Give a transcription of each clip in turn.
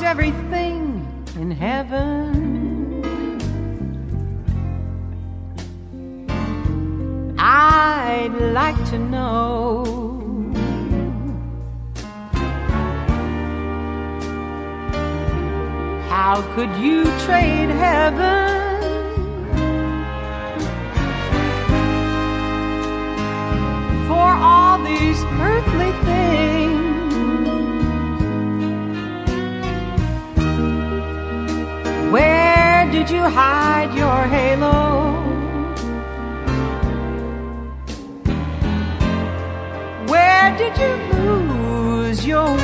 everything in heaven. I'd like to know. How could you trade heaven? for all these earth you hide your halo? Where did you lose your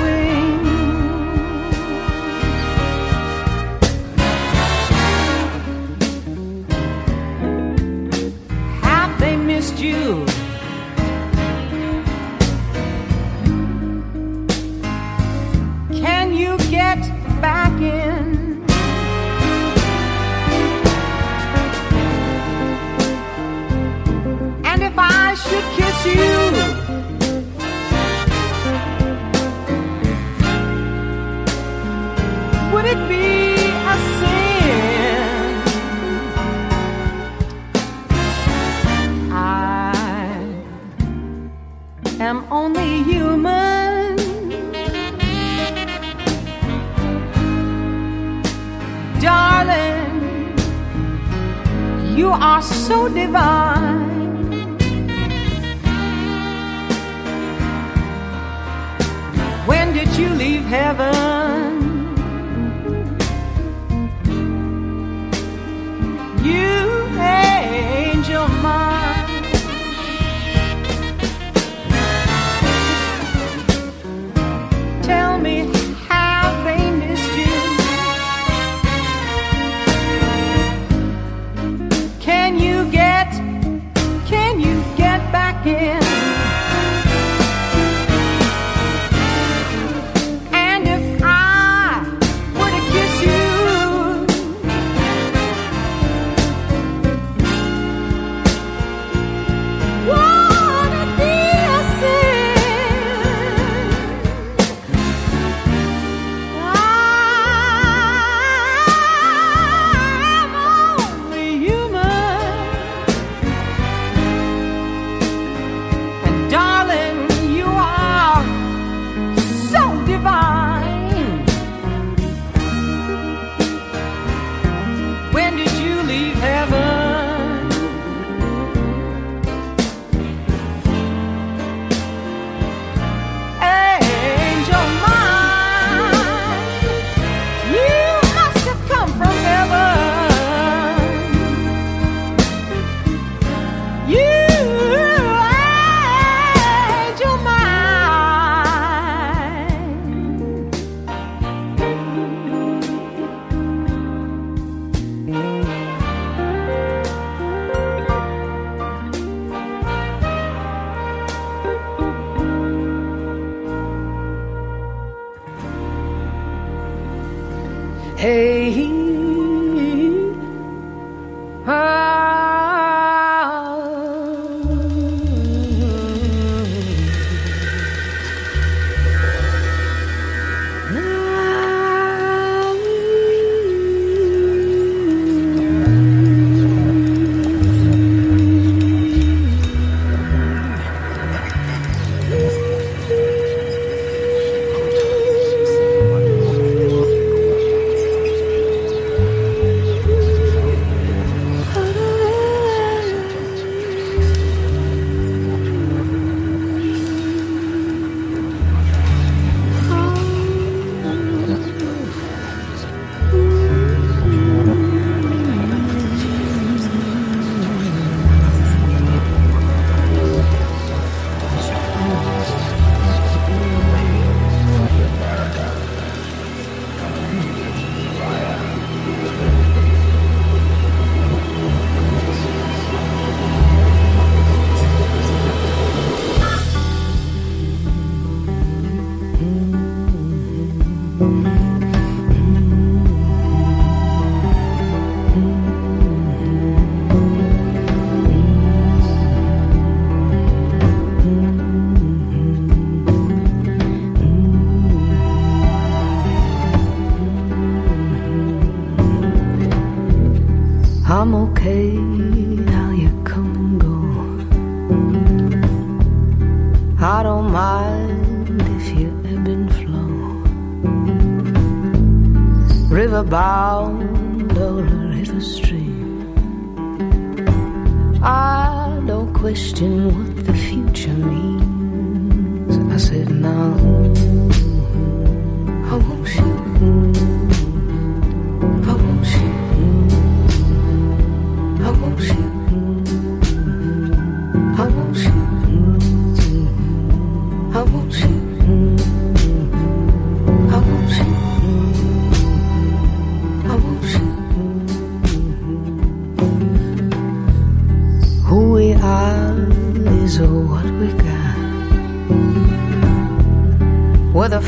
am only human. Darling, you are so divine. When did you leave heaven?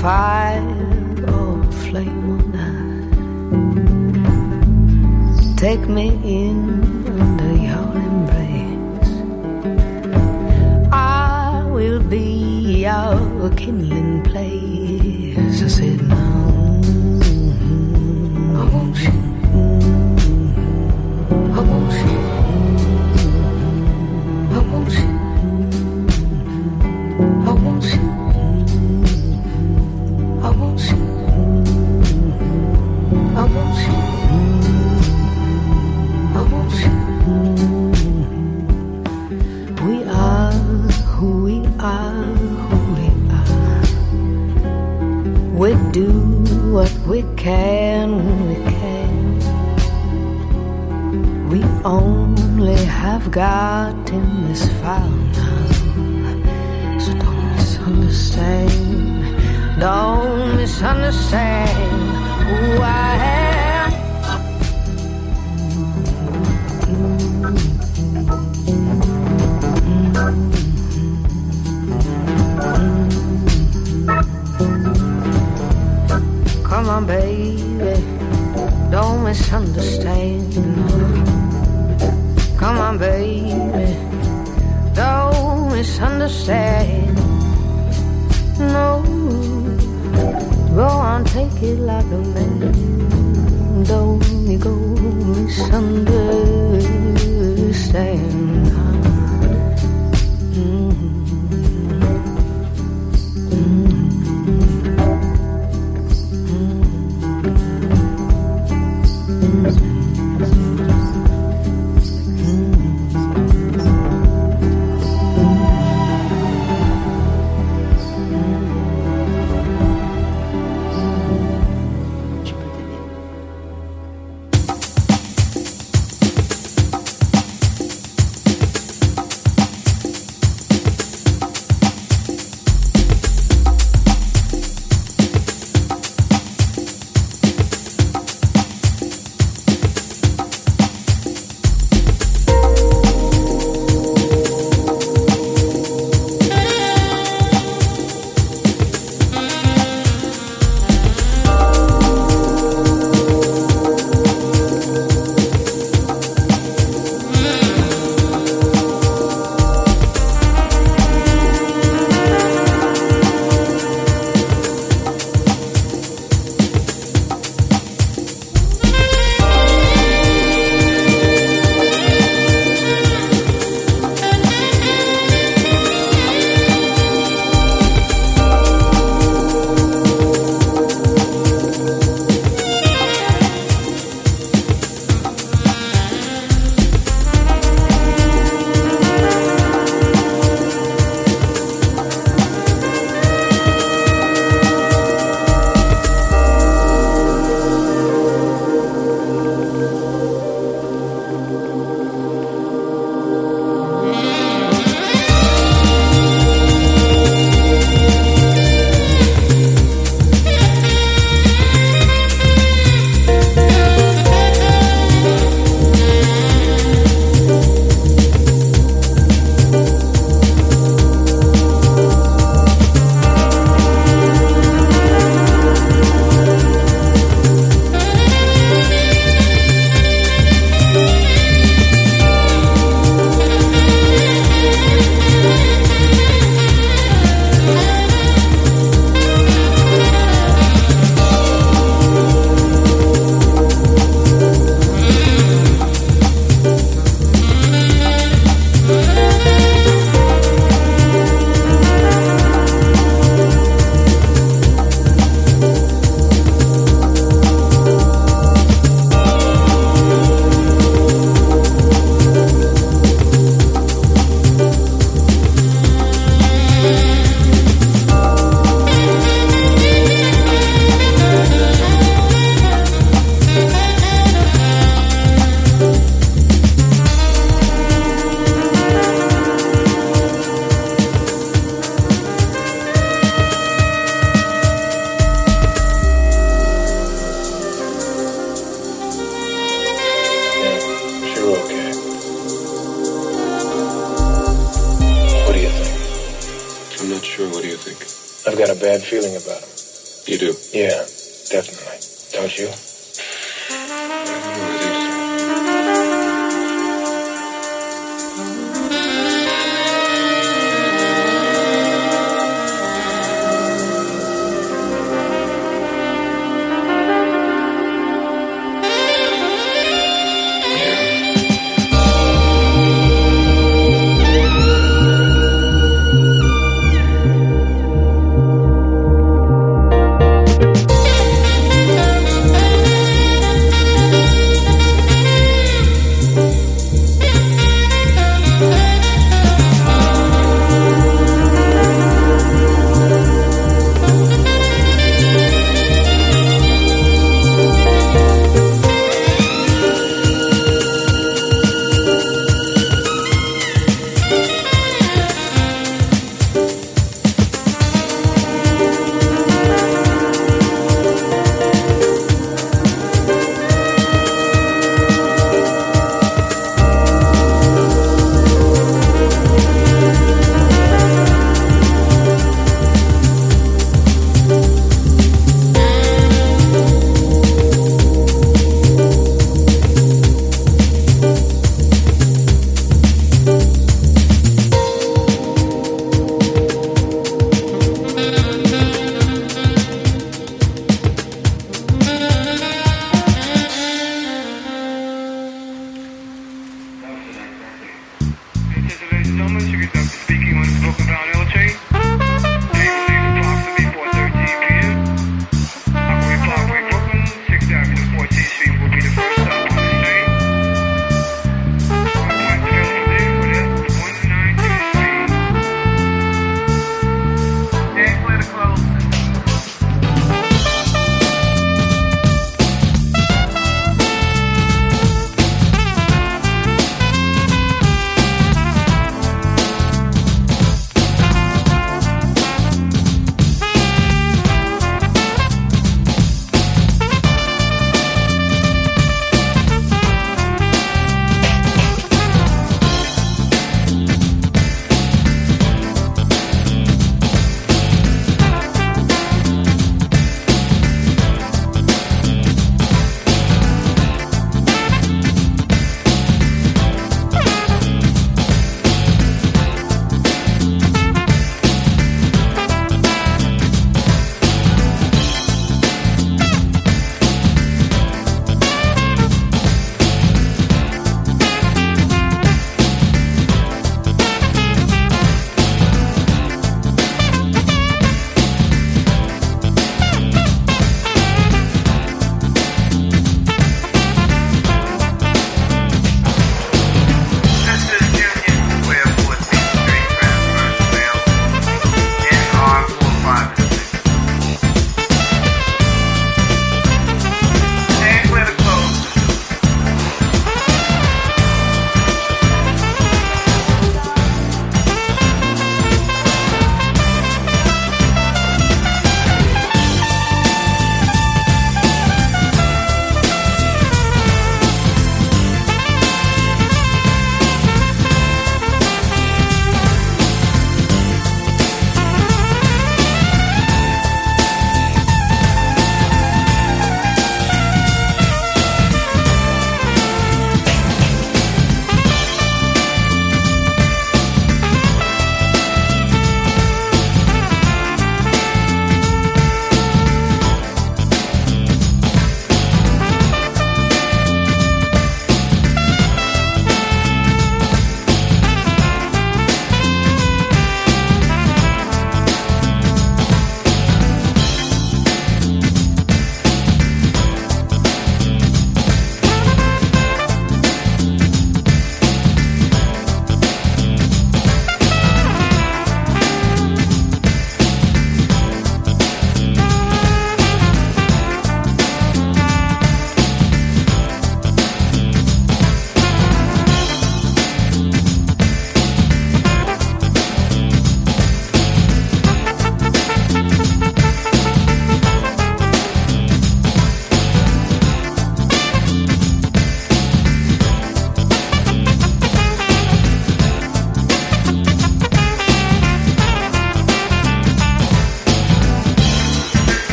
fire or flame or night. Take me in under your embrace. I will be your kindling misunderstand who I